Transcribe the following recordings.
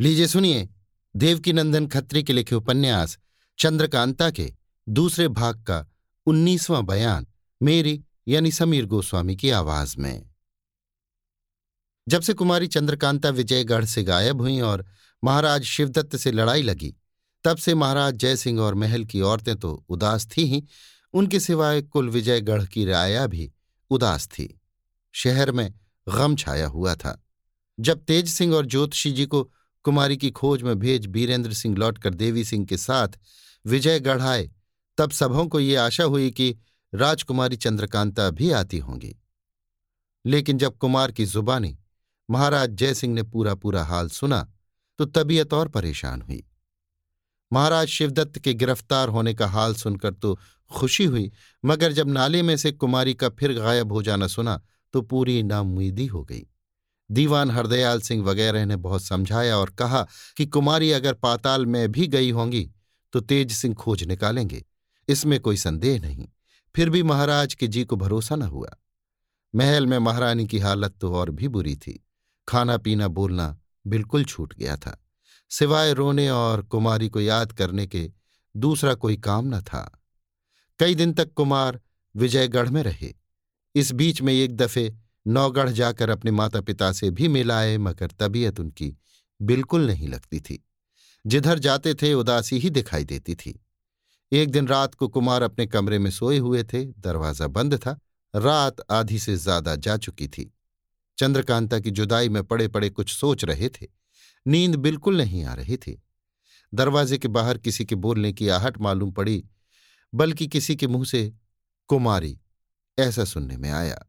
लीजिए सुनिए, देवकीनंदन खत्री के लिखे उपन्यास, चंद्रकांता के दूसरे भाग का उन्नीसवां बयान, मेरी यानी समीर गोस्वामी की आवाज़ में। जब से कुमारी चंद्रकांता विजयगढ़ से गायब हुई और महाराज शिवदत्त से लड़ाई लगी, तब से महाराज जयसिंह और महल की औरतें तो उदास थी ही, उनके सिवाय कुल विजयगढ़ की राया भी उदास थी। शहर में गम छाया हुआ था। जब तेज सिंह और ज्योतिषी जी को कुमारी की खोज में भेज बीरेंद्र सिंह लौटकर देवी सिंह के साथ विजयगढ़ आए तब सबों को ये आशा हुई कि राजकुमारी चंद्रकांता भी आती होंगी। लेकिन जब कुमार की जुबानी, महाराज जयसिंह ने पूरा पूरा हाल सुना तो तबीयत और परेशान हुई। महाराज शिवदत्त के गिरफ़्तार होने का हाल सुनकर तो खुशी हुई, मगर जब नाले में से कुमारी का फिर गायब हो जाना सुना तो पूरी नामुईदी हो गई। दीवान हरदयाल सिंह वगैरह ने बहुत समझाया और कहा कि कुमारी अगर पाताल में भी गई होंगी तो तेज सिंह खोज निकालेंगे। इसमें कोई संदेह नहीं। फिर भी महाराज के जी को भरोसा न हुआ। महल में महारानी की हालत तो और भी बुरी थी। खाना पीना बोलना बिल्कुल छूट गया था। सिवाय रोने और कुमारी को याद करने के दूसरा कोई काम न था। कई दिन तक कुमार विजयगढ़ में रहे। इस बीच में एक दफे नौगढ़ जाकर अपने माता पिता से भी मिलाए, मगर तबीयत उनकी बिल्कुल नहीं लगती थी। जिधर जाते थे, उदासी ही दिखाई देती थी। एक दिन रात को कुमार अपने कमरे में सोए हुए थे। दरवाज़ा बंद था। रात आधी से ज़्यादा जा चुकी थी। चंद्रकांता की जुदाई में पड़े पड़े कुछ सोच रहे थे। नींद बिल्कुल नहीं आ रही थी। दरवाजे के बाहर किसी के बोलने की आहट मालूम पड़ी, बल्कि किसी के मुँह से, कुमारी, ऐसा सुनने में आया।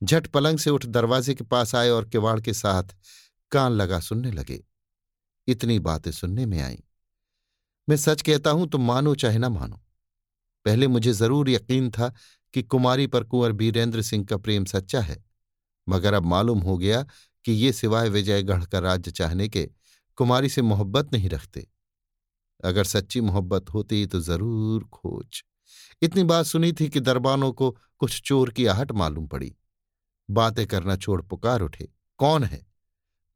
झट पलंग से उठ दरवाजे के पास आए और किवाड़ के साथ कान लगा सुनने लगे। इतनी बातें सुनने में आई। मैं सच कहता हूँ तो मानो चाहे ना मानो। पहले मुझे ज़रूर यकीन था कि कुमारी पर कुंवर बीरेंद्र सिंह का प्रेम सच्चा है, मगर अब मालूम हो गया कि ये सिवाय विजयगढ़ का राज्य चाहने के कुमारी से मोहब्बत नहीं रखते। अगर सच्ची मोहब्बत होती तो ज़रूर खोज। इतनी बात सुनी थी कि दरबानों को कुछ चोर की आहट मालूम पड़ी। बातें करना छोड़ पुकार उठे। कौन है?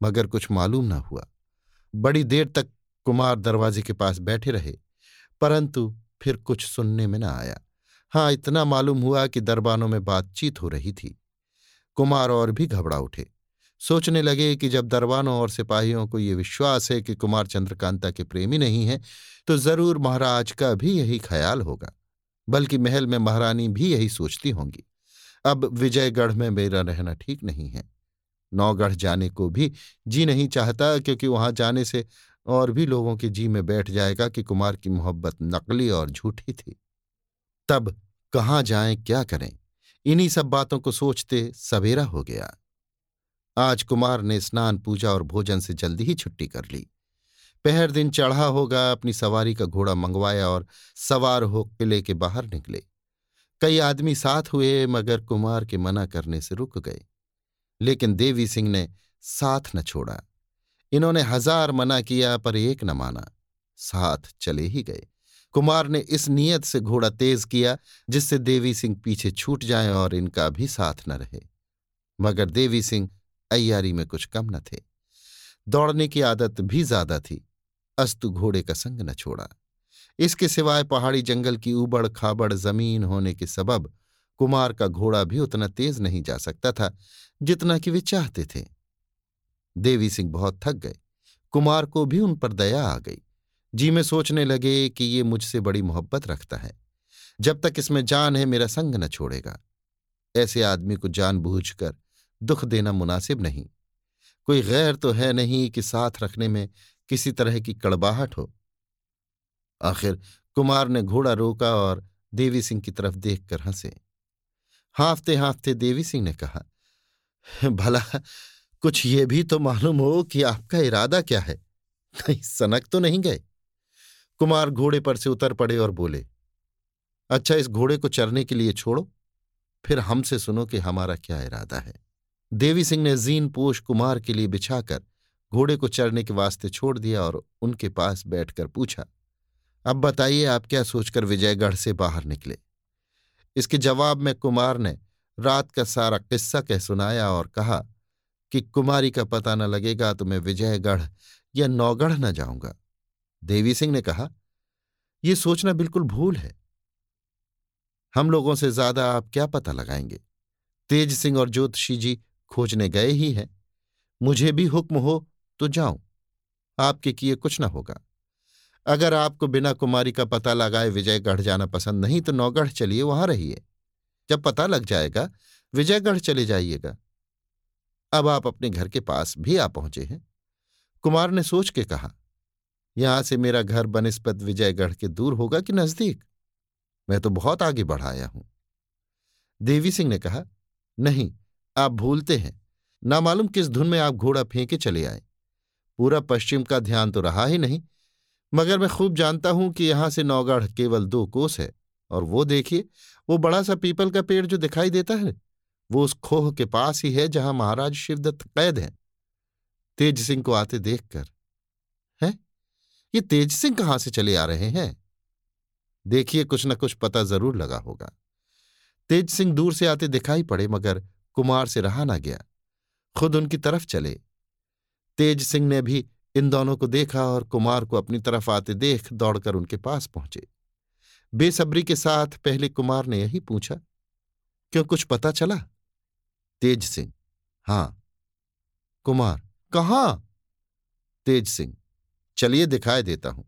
मगर कुछ मालूम ना हुआ। बड़ी देर तक कुमार दरवाजे के पास बैठे रहे, परंतु फिर कुछ सुनने में न आया। हाँ इतना मालूम हुआ कि दरबानों में बातचीत हो रही थी। कुमार और भी घबरा उठे। सोचने लगे कि जब दरबानों और सिपाहियों को ये विश्वास है कि कुमार चंद्रकांता के प्रेमी नहीं है तो ज़रूर महाराज का भी यही ख्याल होगा, बल्कि महल में महारानी भी यही सोचती होंगी। अब विजयगढ़ में मेरा रहना ठीक नहीं है। नौगढ़ जाने को भी जी नहीं चाहता, क्योंकि वहाँ जाने से और भी लोगों के जी में बैठ जाएगा कि कुमार की मोहब्बत नकली और झूठी थी। तब कहाँ जाएँ, क्या करें? इन्हीं सब बातों को सोचते सवेरा हो गया। आज कुमार ने स्नान, पूजा और भोजन से जल्दी ही छुट्टी कर ली। पहर दिन चढ़ा होगा, अपनी सवारी का घोड़ा मंगवाया और सवार हो किले के बाहर निकले। कई आदमी साथ हुए, मगर कुमार के मना करने से रुक गए। लेकिन देवी सिंह ने साथ न छोड़ा। इन्होंने हज़ार मना किया, पर एक न माना। साथ चले ही गए। कुमार ने इस नियत से घोड़ा तेज किया, जिससे देवी सिंह पीछे छूट जाए और इनका भी साथ न रहे। मगर देवी सिंह अयारी में कुछ कम न थे। दौड़ने की आदत भी ज़्यादा थी। अस्तु घोड़े का संग न छोड़ा। इसके सिवाय पहाड़ी जंगल की उबड़ खाबड़ ज़मीन होने के सबब कुमार का घोड़ा भी उतना तेज नहीं जा सकता था जितना कि वे चाहते थे। देवी सिंह बहुत थक गए। कुमार को भी उन पर दया आ गई। जी में सोचने लगे कि ये मुझसे बड़ी मोहब्बत रखता है। जब तक इसमें जान है, मेरा संग न छोड़ेगा। ऐसे आदमी को जानबूझकर दुख देना मुनासिब नहीं। कोई गैर तो है नहीं कि साथ रखने में किसी तरह की कड़बाहट हो। आखिर कुमार ने घोड़ा रोका और देवी सिंह की तरफ़ देखकर हंसे। हाँफते हाँफते देवी सिंह ने कहा, भला, कुछ ये भी तो मालूम हो कि आपका इरादा क्या है? नहीं, सनक तो नहीं गए? कुमार घोड़े पर से उतर पड़े और बोले अच्छा इस घोड़े को चरने के लिए छोड़ो, फिर हमसे सुनो कि हमारा क्या इरादा है। देवी सिंह ने जीन पोष कुमार के लिए बिछाकर घोड़े को चरने के वास्ते छोड़ दिया और उनके पास बैठकर पूछा अब बताइए आप क्या सोचकर विजयगढ़ से बाहर निकले? इसके जवाब में कुमार ने रात का सारा किस्सा कह सुनाया और कहा कि कुमारी का पता न लगेगा तो मैं विजयगढ़ या नौगढ़ न जाऊँगा। देवी सिंह ने कहा यह सोचना बिल्कुल भूल है। हम लोगों से ज़्यादा आप क्या पता लगाएँगे? तेज सिंह और ज्योतिषी जी खोजने गए ही हैं। मुझे भी हुक्म हो तो जाऊँ। आपके किए कुछ न होगा। अगर आपको बिना कुमारी का पता लगाए विजयगढ़ जाना पसंद नहीं तो नौगढ़ चलिए, वहाँ रहिए। जब पता लग जाएगा, विजयगढ़ चले जाइएगा। अब आप अपने घर के पास भी आ पहुँचे हैं। कुमार ने सोच के कहा, यहाँ से मेरा घर बनस्पत विजयगढ़ के दूर होगा कि नज़दीक? मैं तो बहुत आगे बढ़ाया हूँ। देवी सिंह ने कहा, नहीं, आप भूलते हैं। ना मालूम किस धुन में आप घोड़ा फेंके चले आए। पूरा पश्चिम का ध्यान तो रहा ही नहीं मगर मैं खूब जानता हूँ कि यहाँ से नौगढ़ केवल दो कोस है, और वो देखिए, वो बड़ा सा पीपल का पेड़ जो दिखाई देता है, वो उस खोह के पास ही है जहाँ महाराज शिवदत्त कैद हैं। तेज सिंह को आते देखकर, है? ये तेज सिंह कहाँ से चले आ रहे हैं? देखिए, कुछ न कुछ पता ज़रूर लगा होगा। तेज सिंह दूर से आते दिखाई पड़े, मगर कुमार से रहा ना गया। खुद उनकी तरफ़ चले। तेज सिंह ने भी इन दोनों को देखा और कुमार को अपनी तरफ़ आते देख दौड़कर उनके पास पहुँचे। बेसब्री के साथ पहले कुमार ने यही पूछा, क्यों कुछ पता चला? तेज सिंह, हाँ। कुमार, कहाँ? तेज सिंह, चलिए दिखाई देता हूँ।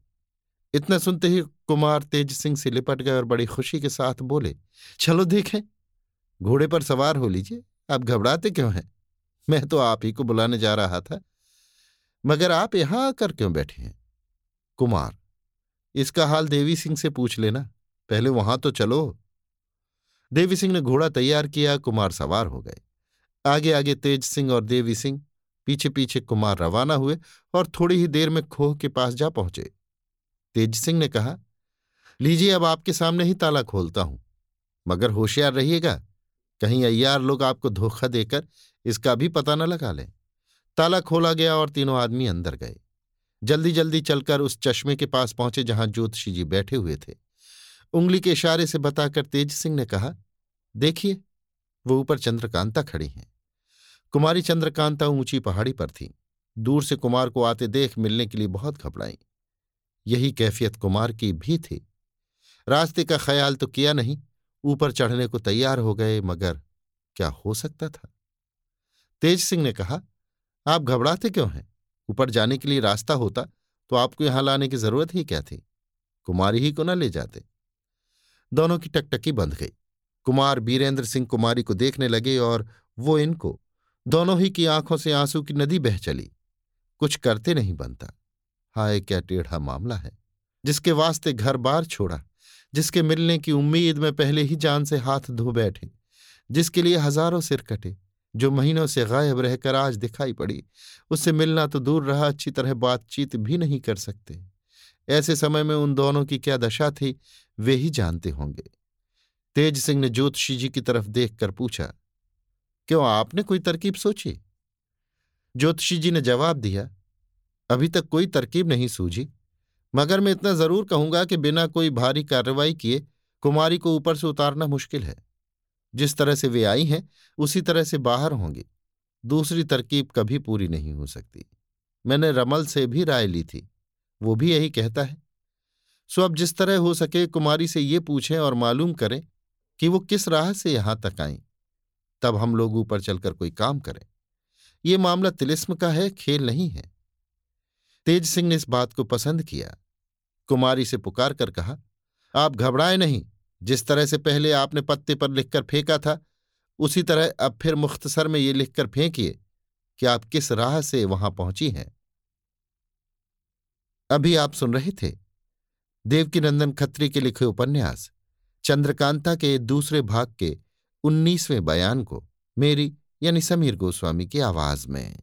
इतना सुनते ही कुमार तेज सिंह से लिपट गए और बड़ी खुशी के साथ बोले, चलो देखें। घोड़े पर सवार हो लीजिए। आप घबराते क्यों हैं? मैं तो आप ही को बुलाने जा रहा था। मगर आप यहाँ आकर क्यों बैठे हैं? कुमार, इसका हाल देवी सिंह से पूछ लेना। पहले वहाँ तो चलो। देवी सिंह ने घोड़ा तैयार किया, कुमार सवार हो गए। आगे आगे तेज सिंह और देवी सिंह पीछे पीछे कुमार रवाना हुए और थोड़ी ही देर में खोह के पास जा पहुँचे। तेज सिंह ने कहा, लीजिए, अब आपके सामने ही ताला खोलता हूँ। मगर होशियार रहिएगा, कहीं अय्यार लोग आपको धोखा देकर इसका भी पता न लगा लें। ताला खोला गया और तीनों आदमी अंदर गए। जल्दी जल्दी चलकर उस चश्मे के पास पहुँचे जहाँ ज्योतिषी जी बैठे हुए थे। उंगली के इशारे से बताकर तेज सिंह ने कहा, देखिए, वो ऊपर चंद्रकांता खड़ी हैं। कुमारी चंद्रकांता ऊँची पहाड़ी पर थी। दूर से कुमार को आते देख मिलने के लिए बहुत घबराई। यही कैफियत कुमार की भी थी। रास्ते का ख्याल तो किया नहीं, ऊपर चढ़ने को तैयार हो गए, मगर क्या हो सकता था? तेज सिंह ने कहा आप घबराते क्यों हैं? ऊपर जाने के लिए रास्ता होता तो आपको यहाँ लाने की ज़रूरत ही क्या थी? कुमारी ही को न ले जाते। दोनों की टकटकी बंध गई। कुमार, बीरेंद्र सिंह कुमारी को देखने लगे और वो इनको, दोनों ही की आँखों से आँसू की नदी बह चली। कुछ करते नहीं बनता। हाय, क्या टेढ़ा मामला है। जिसके वास्ते घर बार छोड़ा, जिसके मिलने की उम्मीद में पहले ही जान से हाथ धो बैठे, जिसके लिए हज़ारों सिर कटे जो महीनों से गायब रहकर आज दिखाई पड़ी। उससे मिलना तो दूर रहा, अच्छी तरह बातचीत भी नहीं कर सकते। ऐसे समय में उन दोनों की क्या दशा थी, वे ही जानते होंगे। तेज सिंह ने ज्योतिषी जी की तरफ़ देखकर पूछा, क्यों आपने कोई तरकीब सोची? ज्योतिषी जी ने जवाब दिया, अभी तक कोई तरकीब नहीं सूझी। मगर मैं इतना ज़रूर कहूँगा कि बिना कोई भारी कार्रवाई किए कुमारी को ऊपर से उतारना मुश्किल है। जिस तरह से वे आई हैं, उसी तरह से बाहर होंगी। दूसरी तरकीब कभी पूरी नहीं हो सकती। मैंने रमल से भी राय ली थी। वो भी यही कहता है। सो अब जिस तरह हो सके कुमारी से ये पूछें और मालूम करें कि वो किस राह से यहाँ तक आई। तब हम लोग ऊपर चलकर कोई काम करें। ये मामला तिलिस्म का है, खेल नहीं है। तेज सिंह ने इस बात को पसंद किया। कुमारी से पुकार कर कहा, आप घबराए नहीं। जिस तरह से पहले आपने पत्ते पर लिखकर फेंका था, उसी तरह अब फिर मुख्तसर में ये लिखकर फेंकिए कि आप किस राह से वहाँ पहुँची हैं। अभी आप सुन रहे थे देवकीनंदन खत्री के लिखे उपन्यास, चंद्रकांता के दूसरे भाग के उन्नीसवें बयान को, मेरी यानी समीर गोस्वामी की आवाज़ में।